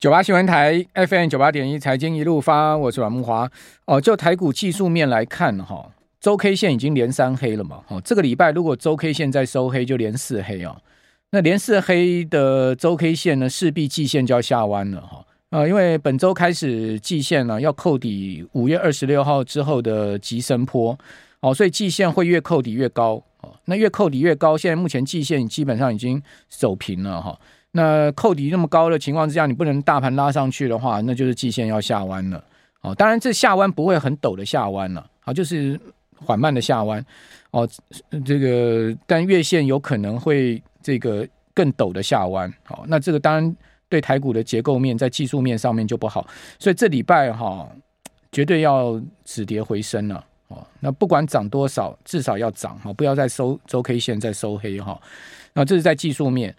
九八新闻台 FM 九八点一财经一路发，我是阮木华。哦，就台股技术面来看，哈，周 K 线已经连三黑了嘛。哦，这个礼拜如果周 K 线再收黑，就连四黑哦。那连四黑的周 K 线呢，势必季线就要下弯了哈。呃，因为本周开始季线呢要扣底五月二十六号之后的急升波，哦，所以季线会越扣底越高。哦，那越扣底越高，现在目前季线基本上已经守平了哈。那扣底那么高的情况之下，你不能大盘拉上去的话，那就是季线要下弯了。哦，当然这下弯不会很陡的下弯了，啊，就是缓慢的下弯。哦，这个但月线有可能会这个更陡的下弯。好，那这个当然对台股的结构面在技术面上面就不好，所以这礼拜哈绝对要止跌回升了。哦，那不管涨多少，至少要涨哈，不要再收周 K 线再收黑哈。那这是在技术面。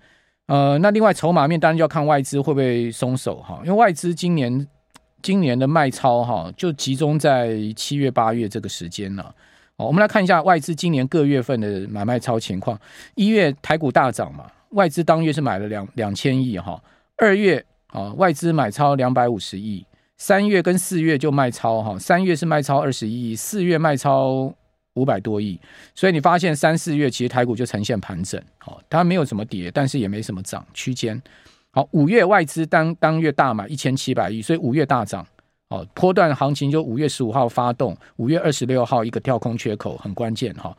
呃，那另外筹码面当然就要看外资会不会松手哈，因为外资今年今年的卖超哈就集中在七月八月这个时间了。哦，我们来看一下外资今年各月份的买卖超情况。一月台股大涨嘛，外资当月是买了两两千亿哈。二月啊，外资买超两百五十亿。三月跟四月就卖超哈，三月是卖超二十亿，四月卖超。五百多亿，所以你发现三四月其实台股就呈现盘整，好，它没有什么跌，但是也没什么涨，区间。好，五月外资当当月大买一千七百亿，所以五月大涨，哦，波段行情就五月十五号发动，五月二十六号一个跳空缺口很关键哈。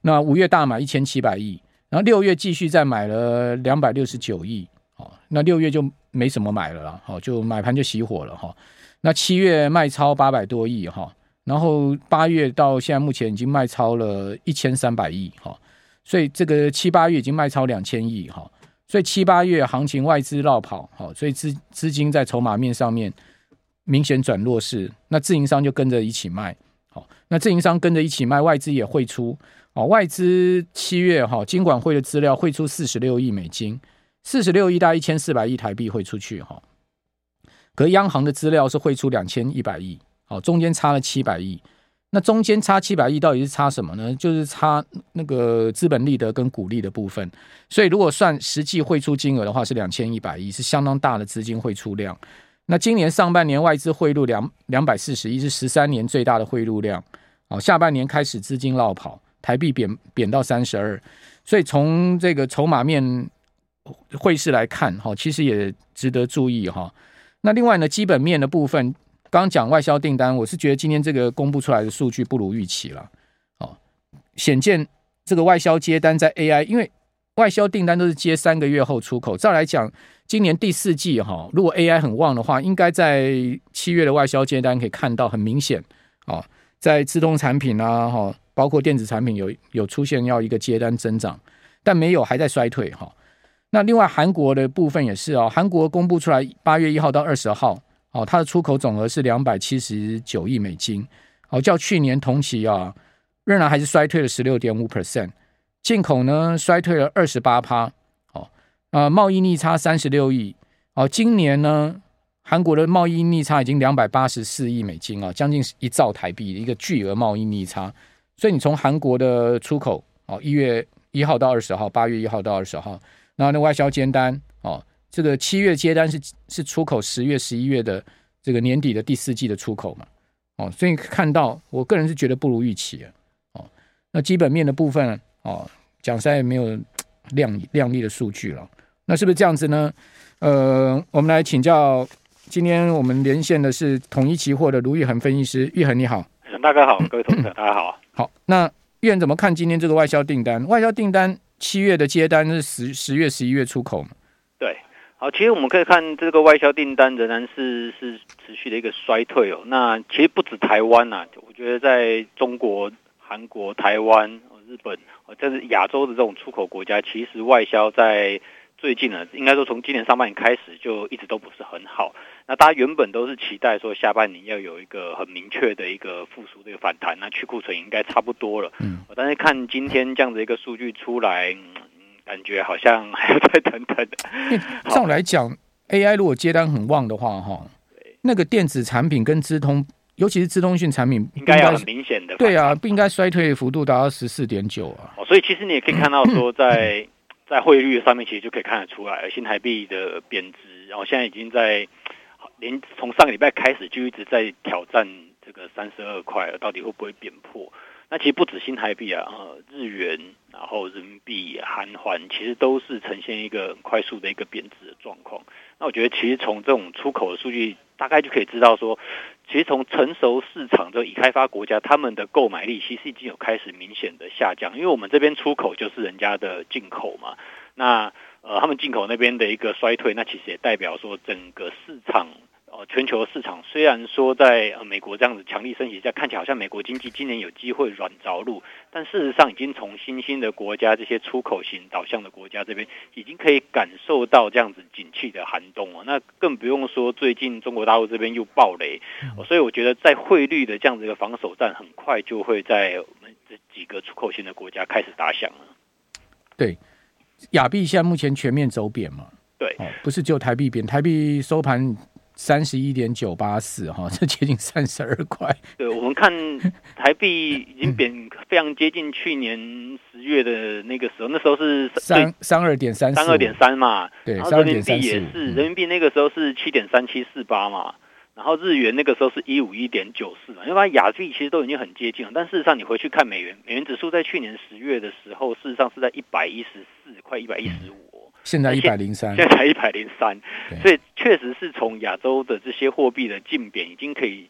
那五月大买一千七百亿，然后六月继续再买了两百六十九亿，哦，那六月就没什么买了啦，好，就买盘就熄火了哈。那七月卖超八百多亿哈。然后八月到现在目前已经卖超了一千三百亿哈，所以这个七八月已经卖超两千亿哈，所以七八月行情外资绕跑哈，所以资资金在筹码面上面明显转弱势，那自营商就跟着一起卖好，那自营商跟着一起卖，外资也汇出哦，外资七月哈金管会的资料汇出四十六亿美金，四十六亿大一千四百亿台币汇出去哈，可央行的资料是汇出两千一百亿。哦，中间差了七百亿，那中间差七百亿到底是差什么呢？就是差那个资本利得跟股利的部分。所以如果算实际汇出金额的话，是两千一百亿，是相当大的资金汇出量。那今年上半年外资汇入两两百四十亿，是十三年最大的汇入量。哦，下半年开始资金落跑，台币贬贬到三十二，所以从这个筹码面汇势来看，哈，其实也值得注意哈。那另外呢，基本面的部分。刚讲外销订单，我是觉得今天这个公布出来的数据不如预期了。哦，显见这个外销接单在 AI，因为外销订单都是接三个月后出口。照来讲，今年第四季哈，如果 AI 很旺的话，应该在七月的外销接单可以看到很明显哦，在自动产品啊哈，包括电子产品有有出现要一个接单增长，但没有还在衰退哈。那另外韩国的部分也是啊，韩国公布出来八月一号到二十号。哦，它的出口总额是两百七十九亿美金，哦，较去年同期啊，仍然还是衰退了十六点五 percent，进口呢衰退了二十八趴，哦，啊，贸易逆差三十六亿，哦，今年呢，韩国的贸易逆差已经两百八十四亿美金啊，将近一兆台币的一个巨额贸易逆差，所以你从韩国的出口，哦，一月一号到二十号，八月一号到二十号，那那外销签单，哦。这个七月接单是是出口十月十一月的这个年底的第四季的出口嘛？哦，所以看到我个人是觉得不如预期啊。哦，那基本面的部分哦，讲实在也没有亮亮丽的数据了。那是不是这样子呢？呃，我们来请教，今天我们连线的是统一期货的卢玉恒分析师，玉恒你好，大家好，各位同学大家好。好，那玉恒怎么看今天这个外销订单？外销订单七月的接单是十十月十一月出口嘛？好，其实我们可以看这个外销订单仍然是是持续的一个衰退哦。那其实不止台湾呐、啊，我觉得在中国、韩国、台湾、日本，这是亚洲的这种出口国家，其实外销在最近呢，应该说从今年上半年开始就一直都不是很好。那大家原本都是期待说下半年要有一个很明确的一个复苏的一个反弹，那去库存应该差不多了。嗯，但是看今天这样的一个数据出来。感觉好像还要再等等的。照来讲，AI 如果接单很旺的话，哈，那个电子产品跟资通，尤其是资通讯产品，应该要很明显的。对啊，不应该衰退幅度达到十四点九啊。哦，所以其实你也可以看到说在，在 在汇率上面，其实就可以看得出来，新台币的贬值，然后现在已经在连从上个礼拜开始就一直在挑战这个三十二块，到底会不会贬破？那其实不止新台币啊，日元，然后人民币、韩元，其实都是呈现一个快速的一个贬值的状况。那我觉得，其实从这种出口的数据，大概就可以知道说，其实从成熟市场的已开发国家，他们的购买力其实已经有开始明显的下降。因为我们这边出口就是人家的进口嘛，那呃，他们进口那边的一个衰退，那其实也代表说整个市场。哦，全球市场虽然说在呃美国这样子强力升息下，看起来好像美国经济今年有机会软着陆，但事实上已经从新兴的国家这些出口型导向的国家这边，已经可以感受到这样子景气的寒冬哦。那更不用说最近中国大陆这边又暴雷，所以我觉得在汇率的这样子一个防守战，很快就会在我们这几个出口型的国家开始打响了。对，亚币现在目前全面走贬嘛？对，哦，不是只有台币贬，台币收盘。三十一点九八四哈，这接近三十二块。对，我们看台币已经贬非常接近去年十月的那个时候，那时候是三三二点三三二点三嘛。对，然后人民币也是，人民币那个时候是七点三七四八嘛。然后日元那个时候是一五一点九四嘛。因为亚币其实都已经很接近了，但事实上你回去看美元，美元指数在去年十月的时候，事实上是在一百一十四，快一百一十五。现在一百零三，现在才一百零三，所以确实是从亚洲的这些货币的竞贬已经可以。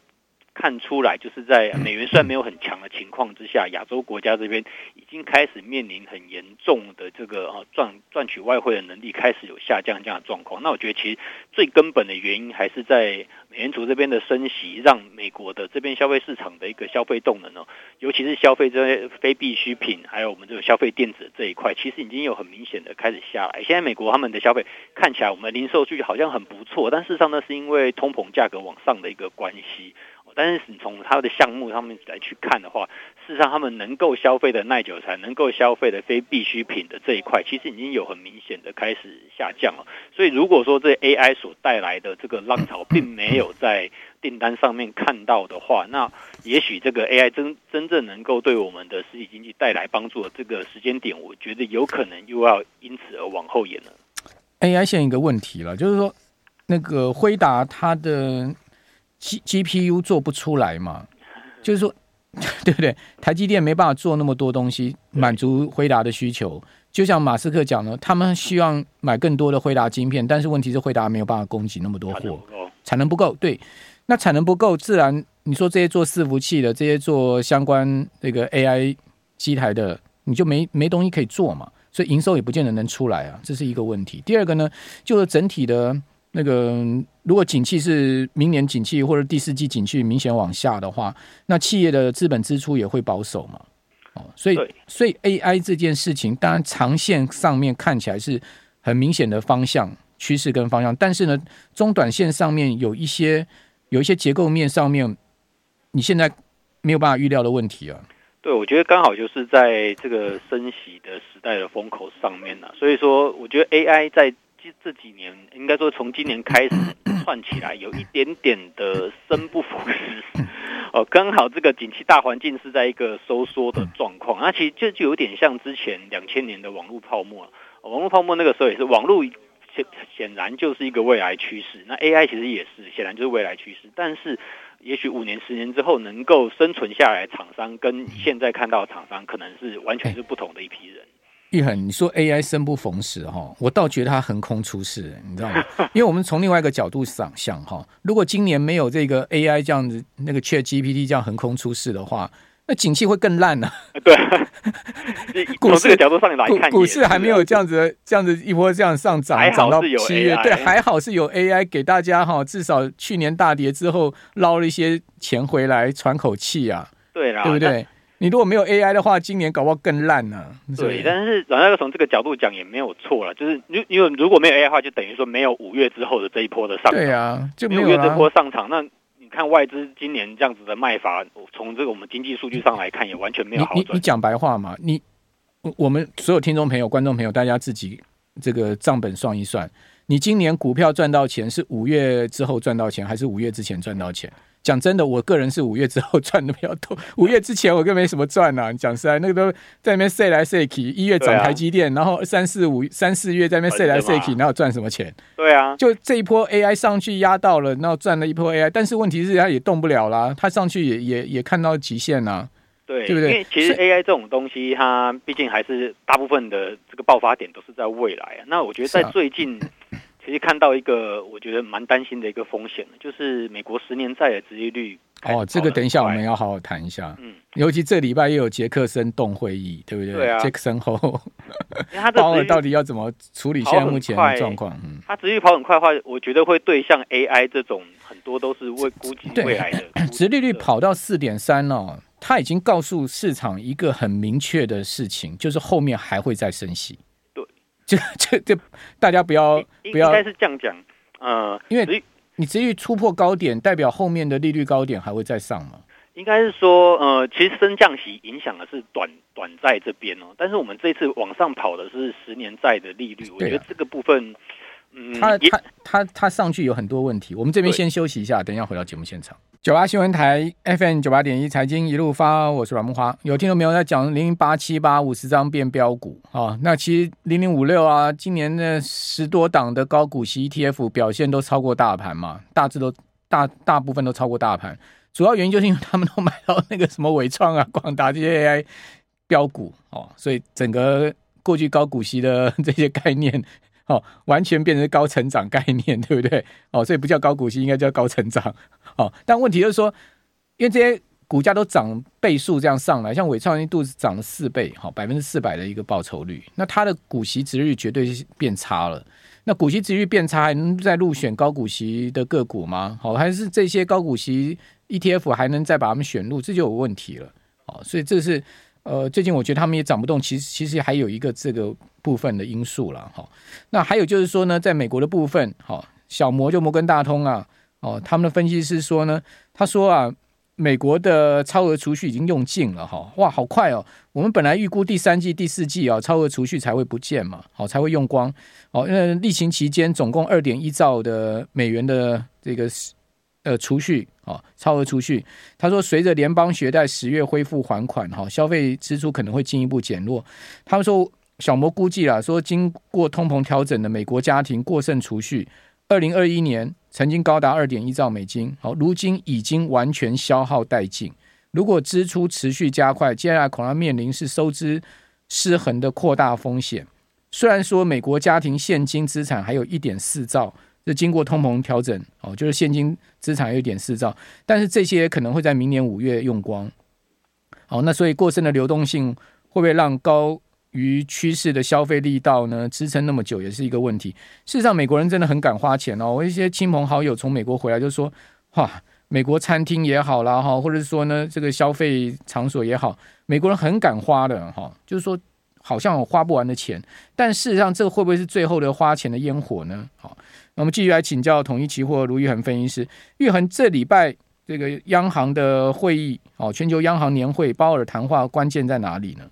看出来，就是在美元虽然没有很强的情况之下，亚洲国家这边已经开始面临很严重的这个啊赚赚取外汇的能力开始有下降这样的状况。那我觉得其实最根本的原因还是在美联储这边的升息，让美国的这边消费市场的一个消费动能哦，尤其是消费这些非必需品，还有我们这个消费电子这一块，其实已经有很明显的开始下来。现在美国他们的消费看起来，我们的零售数据好像很不错，但事实上呢，是因为通膨价格往上的一个关系。但是你从它的项目上面来去看的话，事实上他们能够消费的耐久财、能够消费的非必需品的这一块，其实已经有很明显的开始下降了。所以如果说这 AI 所带来的这个浪潮并没有在订单上面看到的话，那也许这个 AI 真真正能够对我们的实体经济带来帮助的这个时间点，我觉得有可能又要因此而往后延了。AI 现一个问题了，就是说那个辉达它的。G G P U 做不出来嘛？就是说，对不对？台积电没办法做那么多东西满足辉达的需求。就像马斯克讲的，他们希望买更多的辉达晶片，但是问题是辉达没有办法供给那么多货，产能不够。对，那产能不够，自然你说这些做伺服器的，这些做相关那个 A I 机台的，你就没没东西可以做嘛，所以营收也不见得能出来啊，这是一个问题。第二个呢，就是整体的。那个，如果景气是明年景气或者第四季景气明显往下的话，那企业的资本支出也会保守嘛。哦，所以所以 AI 这件事情，当然长线上面看起来是很明显的方向趋势跟方向，但是呢，中短线上面有一些有一些结构面上面，你现在没有办法预料的问题啊。对，我觉得刚好就是在这个升息的时代的风口上面呢，所以说我觉得 AI 在。这几年应该说从今年开始 串起来，有一点点的生不逢时哦，刚好这个景气大环境是在一个收缩的状况，那其实就就有点像之前两千年的网络泡沫，网络泡沫那个时候也是网络显显然就是一个未来趋势，那 AI 其实也是显然就是未来趋势，但是也许五年十年之后能够生存下来，厂商跟现在看到的厂商可能是完全是不同的一批人。玉恒，你说 AI 生不逢时哈，我倒觉得它横空出世，你知道吗？因为我们从另外一个角度想象哈，如果今年没有这个 AI 这样子，那个 ChatGPT 这样横空出世的话，那景气会更烂呢、啊。对，从这个角度上来看，股市还没有这样子这样子一波这样上涨，涨到七月，对，还好是有 AI 给大家哈，至少去年大跌之后捞了一些钱回来喘口气啊，对啦，对不对？你如果没有 AI 的话，今年搞不好更烂呢、啊。对，但是阮大哥从这个角度讲也没有错了，就是因因为如果没有 AI 的话，就等于说没有五月之后的这一波的上涨。对啊，就没有五月这波上涨，那你看外资今年这样子的卖法，从这个我们经济数据上来看，也完全没有好转。你你讲白话嘛？你我们所有听众朋友、观众朋友，大家自己这个账本算一算。你今年股票赚到钱是五月之后赚到钱，还是五月之前赚到钱？讲真的，我个人是五月之后赚的比较多，五月之前我更没什么赚呐、啊。讲实在，那个都在那边塞来塞去，一月涨台积电，啊、然后三四五三四月在那边塞来塞去，然后赚什么钱？对啊，就这一波 AI 上去压到了，然后赚了一波 AI，但是问题是它也动不了啦，它上去也也也看到极限呐、啊，对，对不对？因为其实 AI 这种东西，它毕竟还是大部分的这个爆发点都是在未来啊。那我觉得在最近。其实看到一个我觉得蛮担心的一个风险，就是美国十年债的殖利率。哦，这个等一下我们要好好谈一下。嗯，尤其这礼拜又有杰克森动会议，对不对？对啊。杰克森后，鲍尔到底要怎么处理现在目前的状况？嗯，他殖利率跑很快的话，我觉得会对像 AI 这种很多都是未估计未来的。殖利率跑到四点三了，他已经告诉市场一个很明确的事情，就是后面还会再升息。就 就就大家不要不要，应该是这样讲，呃，因为你殖利率突破高点，代表后面的利率高点还会再上吗？应该是说，呃，其实升降息影响的是短短债这边哦，但是我们这次往上跑的是十年债的利率，我觉得这个部分，嗯，它它它它上去有很多问题，我们这边先休息一下，等一下回到节目现场。九八新闻台 FM 九八点一财经一路发，我是阮慕驊。有听众朋友在讲零零八七八五十张变标股啊，那其实零零五六啊，今年的十多档的高股息 ETF 表现都超过大盘嘛，大致都大大部分都超过大盘，主要原因就是因为他们都买到那个什么伟创啊、广达这些 AI 标股哦，所以整个过去高股息的 这些概念。哦，完全变成高成长概念，对不对？哦，所以不叫高股息，应该叫高成长。哦，但问题就是说，因为这些股价都涨倍数这样上来，像伟创一度是涨了四倍，好，百分之四百的一个报酬率，那它的股息值率绝对是变差了。那股息值率变差，还能再入选高股息的个股吗？好，还是这些高股息 ETF 还能再把他们选入？这就有问题了。哦，所以这是。呃，最近我觉得他们也涨不动，其实其实还有一个这个部分的因素了哈。那还有就是说呢，在美国的部分，哈，小摩就摩根大通啊，哦，他们的分析师说呢，他说啊，美国的超额储蓄已经用尽了哈，哇，好快哦！我们本来预估第三季、第四季啊，超额储蓄才会不见嘛，好，才会用光。哦，因为疫情期间总共二点一兆的美元的这个。呃，储蓄啊，超额储蓄。他说，随着联邦学贷十月恢复还款，哈，消费支出可能会进一步减弱。他们说，小摩估计啦，说经过通膨调整的美国家庭过剩储蓄，二零二一年曾经高达二点一兆美金，好，如今已经完全消耗殆尽。如果支出持续加快，接下来恐怕面临是收支失衡的扩大风险。虽然说美国家庭现金资产还有一点四兆。是经过通膨调整哦，就是现金资产有一点四兆，但是这些可能会在明年五月用光。好，那所以过剩的流动性会不会让高于趋势的消费力道呢支撑那么久，也是一个问题。事实上，美国人真的很敢花钱哦。我一些亲朋好友从美国回来就说：“哇，美国餐厅也好啦哈，或者是说呢，这个消费场所也好，美国人很敢花的哈，就是说好像有花不完的钱。但事实上，这个会不会是最后的花钱的烟火呢？好。”那我们继续来请教统一期货卢昱衡分析师，玉恒这礼拜这个央行的会议哦，全球央行年会，鲍尔谈话关键在哪里呢？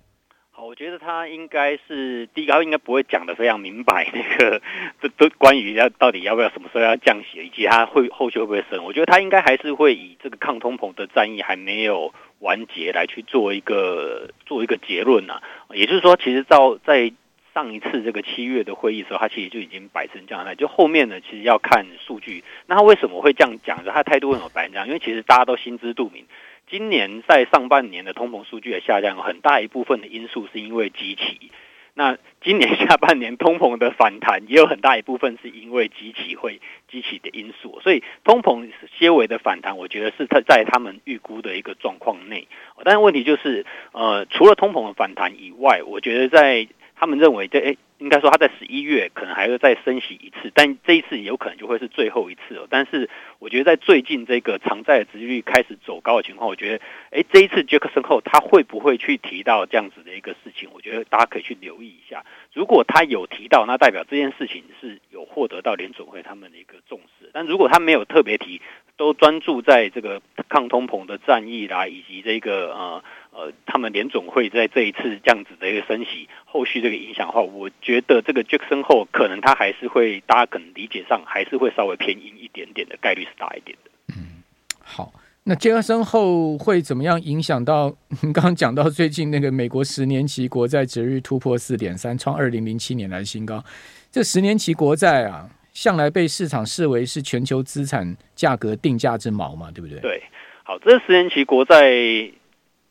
我觉得他应该是第一个，他应该不会讲得非常明白，那个 都都关于要到底要不要什么时候要降息，以及他会后续会不会升。我觉得他应该还是会以这个抗通膨的战役还没有完结来去做一个做一个结论呐、也就是说，其实到在。上一次这个七月的会议的时候，他其实就已经摆成这样了。就后面呢，其实要看数据。那他为什么会这样讲？他态度为什么摆成这样？因为其实大家都心知肚明，今年在上半年的通膨数据的下降，有很大一部分的因素是因为基期。那今年下半年通膨的反弹也有很大一部分是因为基期会激起的因素，所以通膨些微的反弹，我觉得是他在他们预估的一个状况内。但是问题就是，呃，除了通膨的反弹以外，我觉得在他们认为这，这诶，应该说他在十一月可能还会再升息一次，但这一次有可能就会是最后一次了。但是，我觉得在最近这个长债的殖利率开始走高的情况，我觉得，诶，这一次杰克森后他会不会去提到这样子的一个事情？我觉得大家可以去留意一下。如果他有提到，那代表这件事情是有获得到联准会他们的一个重视。但如果他没有特别提，都专注在这个抗通膨的战役啦，以及这个呃呃，他们联总会在这一次这样子的一个升息，后续这个影响的话，我觉得这个 Jackson Hole 可能他还是会，大家可能理解上还是会稍微偏阴一点点的概率是大一点的。嗯，好，那 Jackson Hole 会怎么样影响到？你刚刚讲到最近那个美国十年期国债值率突破四点三，创二零零七年来新高。这十年期国债啊，向来被市场视为是全球资产价格定价之锚嘛，对不对？对，好，这十年期国债。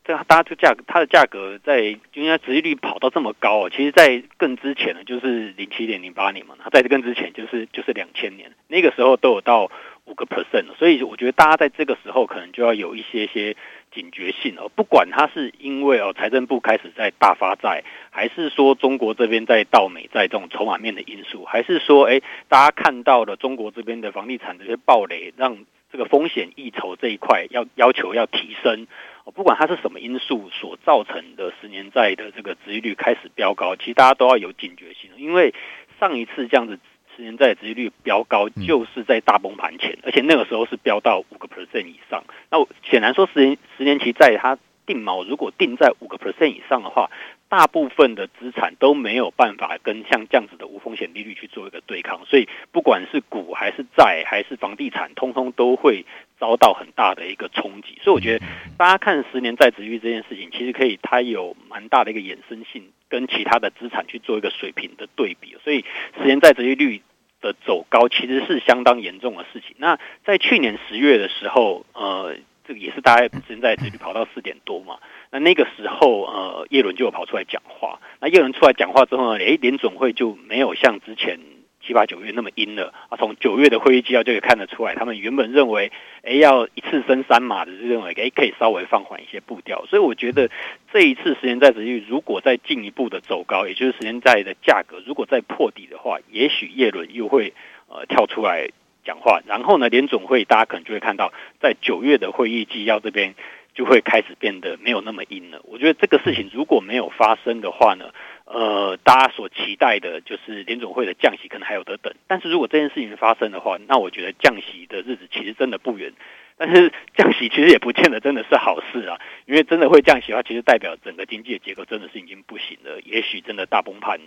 这大家这个价格，它的价格在，因为它殖利率跑到这么高哦，其实，在更之前呢，就是零七年、零八年嘛，它在更之前就是就是两千年，那个时候都有到五个 percent，所以我觉得大家在这个时候可能就要有一些些警觉性哦，不管它是因为哦财政部开始在大发债，还是说中国这边在倒美债这种筹码面的因素，还是说哎大家看到了中国这边的房地产这些暴雷，让这个风险溢酬这一块要要求要提升。不管它是什么因素所造成的十年债的这个殖利率开始飙高，其实大家都要有警觉性，因为上一次这样子十年债的殖利率飙高，就是在大崩盘前，而且那个时候是飙到五个 percent 以上。那显然说十年十年期债它定锚，如果定在五个 percent 以上的话，大部分的资产都没有办法跟像这样子的无风险利率去做一个对抗，所以不管是股还是债还是房地产，通通都会遭到很大的一个冲击。所以我觉得大家看十年债殖率这件事情，其实可以它有蛮大的一个衍生性，跟其他的资产去做一个水平的对比。所以十年债殖利率的走高，其实是相当严重的事情。那在去年十月的时候，呃。这个也是大概现在殖利率跑到四点多嘛，那那个时候呃，叶伦就有跑出来讲话。那叶伦出来讲话之后呢，诶，联总会就没有像之前七八九月那么阴了啊。从九月的会议纪要就可以看得出来，他们原本认为诶要一次升三码的，就认为诶可以稍微放缓一些步调。所以我觉得这一次十年债值率如果再进一步的走高，也就是十年债的价格如果再破底的话，也许叶伦又会呃跳出来。讲话，然后呢，联总会大家可能就会看到，在九月的会议纪要这边就会开始变得没有那么阴了。我觉得这个事情如果没有发生的话呢，呃，大家所期待的就是联总会的降息可能还有得等。但是如果这件事情发生的话，那我觉得降息的日子其实真的不远。但是降息其实也不见得真的是好事啊，因为真的会降息的话，其实代表整个经济的结构真的是已经不行了，也许真的大崩盘。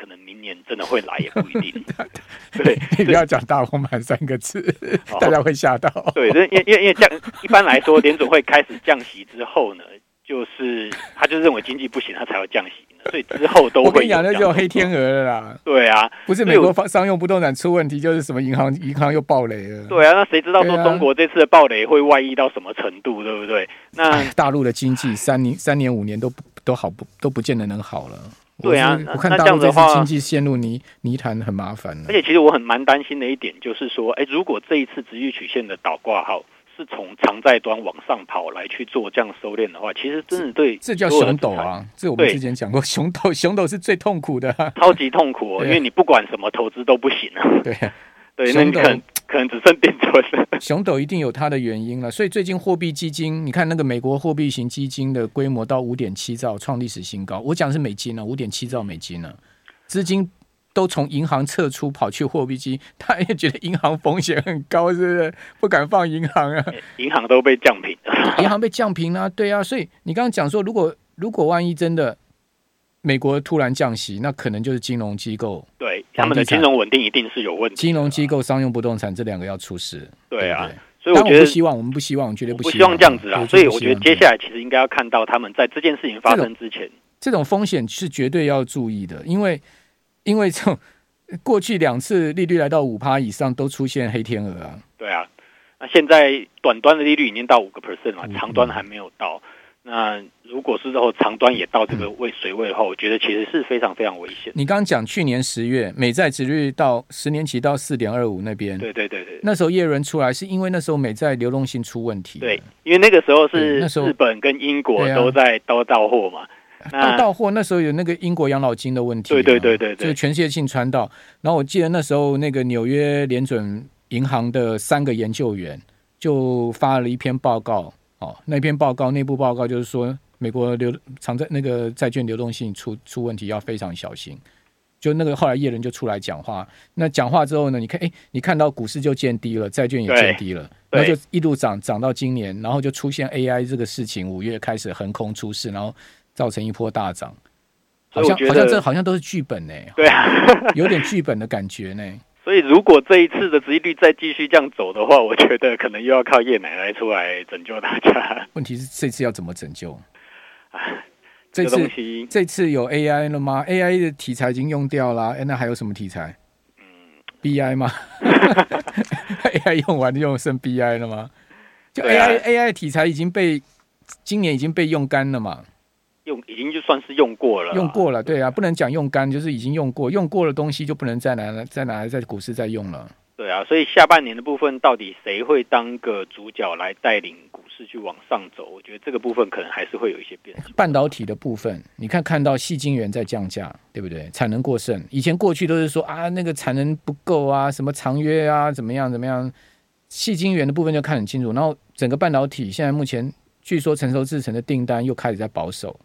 可能明年真的会来，也不一定。对，你不要讲“大红盘”三个字，大家会吓到。对，因为因为因为降，一般来说，联总会开始降息之后呢，就是他就认为经济不行，他才会降息。所以之后都会。我跟你讲，那就黑天鹅了啦。对啊，不是美国方商用不动产出问题，就是什么银行银行又暴雷了。对啊，那谁知道说中国这次的暴雷会外溢到什么程度，对不对？那大陆的经济三年三年五年都都好不都不见得能好了。对啊，我看大陆这次经济陷入泥泥潭很麻烦。而且其实我很蛮担心的一点就是说，哎，如果这一次殖利率曲线的倒挂号是从长债端往上跑来去做这样收敛的话，其实真的对这，这叫熊斗啊！这我们之前讲过，熊斗 熊斗是最痛苦的，超级痛苦哦，因为你不管什么投资都不行啊。对。对，那你可能可能只剩定存。熊斗一定有它的原因了，所以最近货币基金，你看那个美国货币型基金的规模到五点七兆，创历史新高。我讲的是美金呢，五点七兆美金呢，资金都从银行撤出，跑去货币基金，他也觉得银行风险很高，是不是？不敢放银行啊？银行都被降平，银行被降平啊，对啊。所以你刚刚讲说，如果如果万一真的。美国突然降息，那可能就是金融机构对他们的金融稳定一定是有问题。金融机构、商用不动产这两个要出事。对啊，所以我觉得不希望，我们不希望，绝对不希望，不希望这样子啊。所以我觉得接下来其实应该要看到他们在这件事情发生之前，这种，风险是绝对要注意的，因为因为这种过去两次利率来到五趴以上都出现黑天鹅啊。对啊，那现在短端的利率已经到五个 percent 了，长端还没有到。那如果是之后长端也到这个位水位的话，我觉得其实是非常非常危险。你刚刚讲去年十月美债殖率到十年期到四点二五那边，对对对对，那时候叶伦出来是因为那时候美债流动性出问题。对，因为那个时候是日本跟英国都在都到货嘛，都到货。那时候有那个英国养老金的问题，对对对对，就是全世界性传导。然后我记得那时候那个纽约联准银行的三个研究员就发了一篇报告，哦，那篇报告内部报告就是说。美国流长债那个债券流动性出出问题，要非常小心。就那个后来叶伦就出来讲话，那讲话之后呢，你看，哎，你看到股市就见低了，债券也见低了，然后就一路涨涨到今年，然后就出现 AI 这个事情，五月开始横空出世，然后造成一波大涨，好像好像这好像都是剧本呢，对啊，有点剧本的感觉呢。所以如果这一次的殖利率再继续这样走的话，我觉得可能又要靠叶奶奶出来拯救大家。问题是这次要怎么拯救？这次这次有 AI 了吗？AI 的题材已经用掉了，哎，那还有什么题材？嗯，BI 吗？AI 用完就用剩 BI 了吗？就 AI、啊、AI 题材已经被今年已经被用干了嘛？用已经就算是用过了，用过了，对啊，不能讲用干，就是已经用过，用过的东西就不能再拿再拿来在股市再用了。对啊，所以下半年的部分到底谁会当个主角来带领股市去往上走？我觉得这个部分可能还是会有一些变数。半导体的部分，你看看到细晶圆在降价，对不对？产能过剩，以前过去都是说啊，那个产能不够啊，什么长约啊，怎么样怎么样？细晶圆的部分就看很清楚。然后整个半导体现在目前据说成熟制程的订单又开始在保守，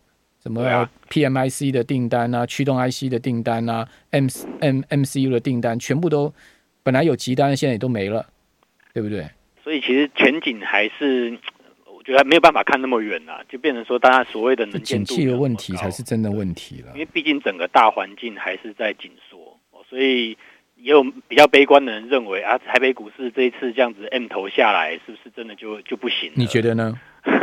什么 PMIC 的订单啊，驱动 IC 的订单啊，M M MCU 的订单全部都。本来有急单，现在也都没了，对不对？所以其实前景还是，我觉得还没有办法看那么远啊，就变成说，大家所谓的能见度的问题才是真的问题了。因为毕竟整个大环境还是在紧缩，所以也有比较悲观的人认为啊，台北股市这一次这样子 M 头下来，是不是真的就就不行？你觉得呢？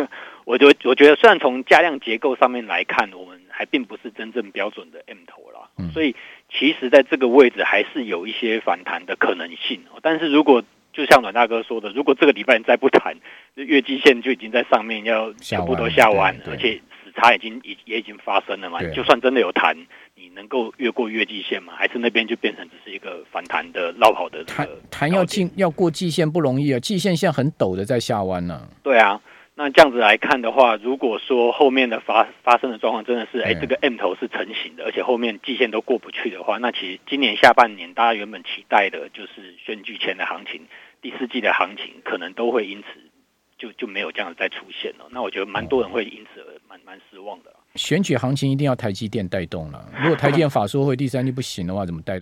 我就我觉得，虽然从价量结构上面来看，我们还并不是真正标准的 M 头啦，嗯、所以其实在这个位置还是有一些反弹的可能性。但是如果就像阮大哥说的，如果这个礼拜再不弹，月季线就已经在上面要全部都下弯，而且死叉已经也也已经发生了嘛。就算真的有弹，你能够越过月季线吗？还是那边就变成只是一个反弹的绕跑的弹弹要进要过季线不容易啊，季线现在很陡的在下弯呢、啊。对啊。那这样子来看的话，如果说后面的发发生的状况真的是，哎，这个 M 头是成型的，而且后面季线都过不去的话，那其实今年下半年大家原本期待的就是选举前的行情，第四季的行情可能都会因此就就没有这样子再出现了。那我觉得蛮多人会因此而蛮蛮失望的。选举行情一定要台积电带动了，如果台积电法说会第三季不行的话，怎么带？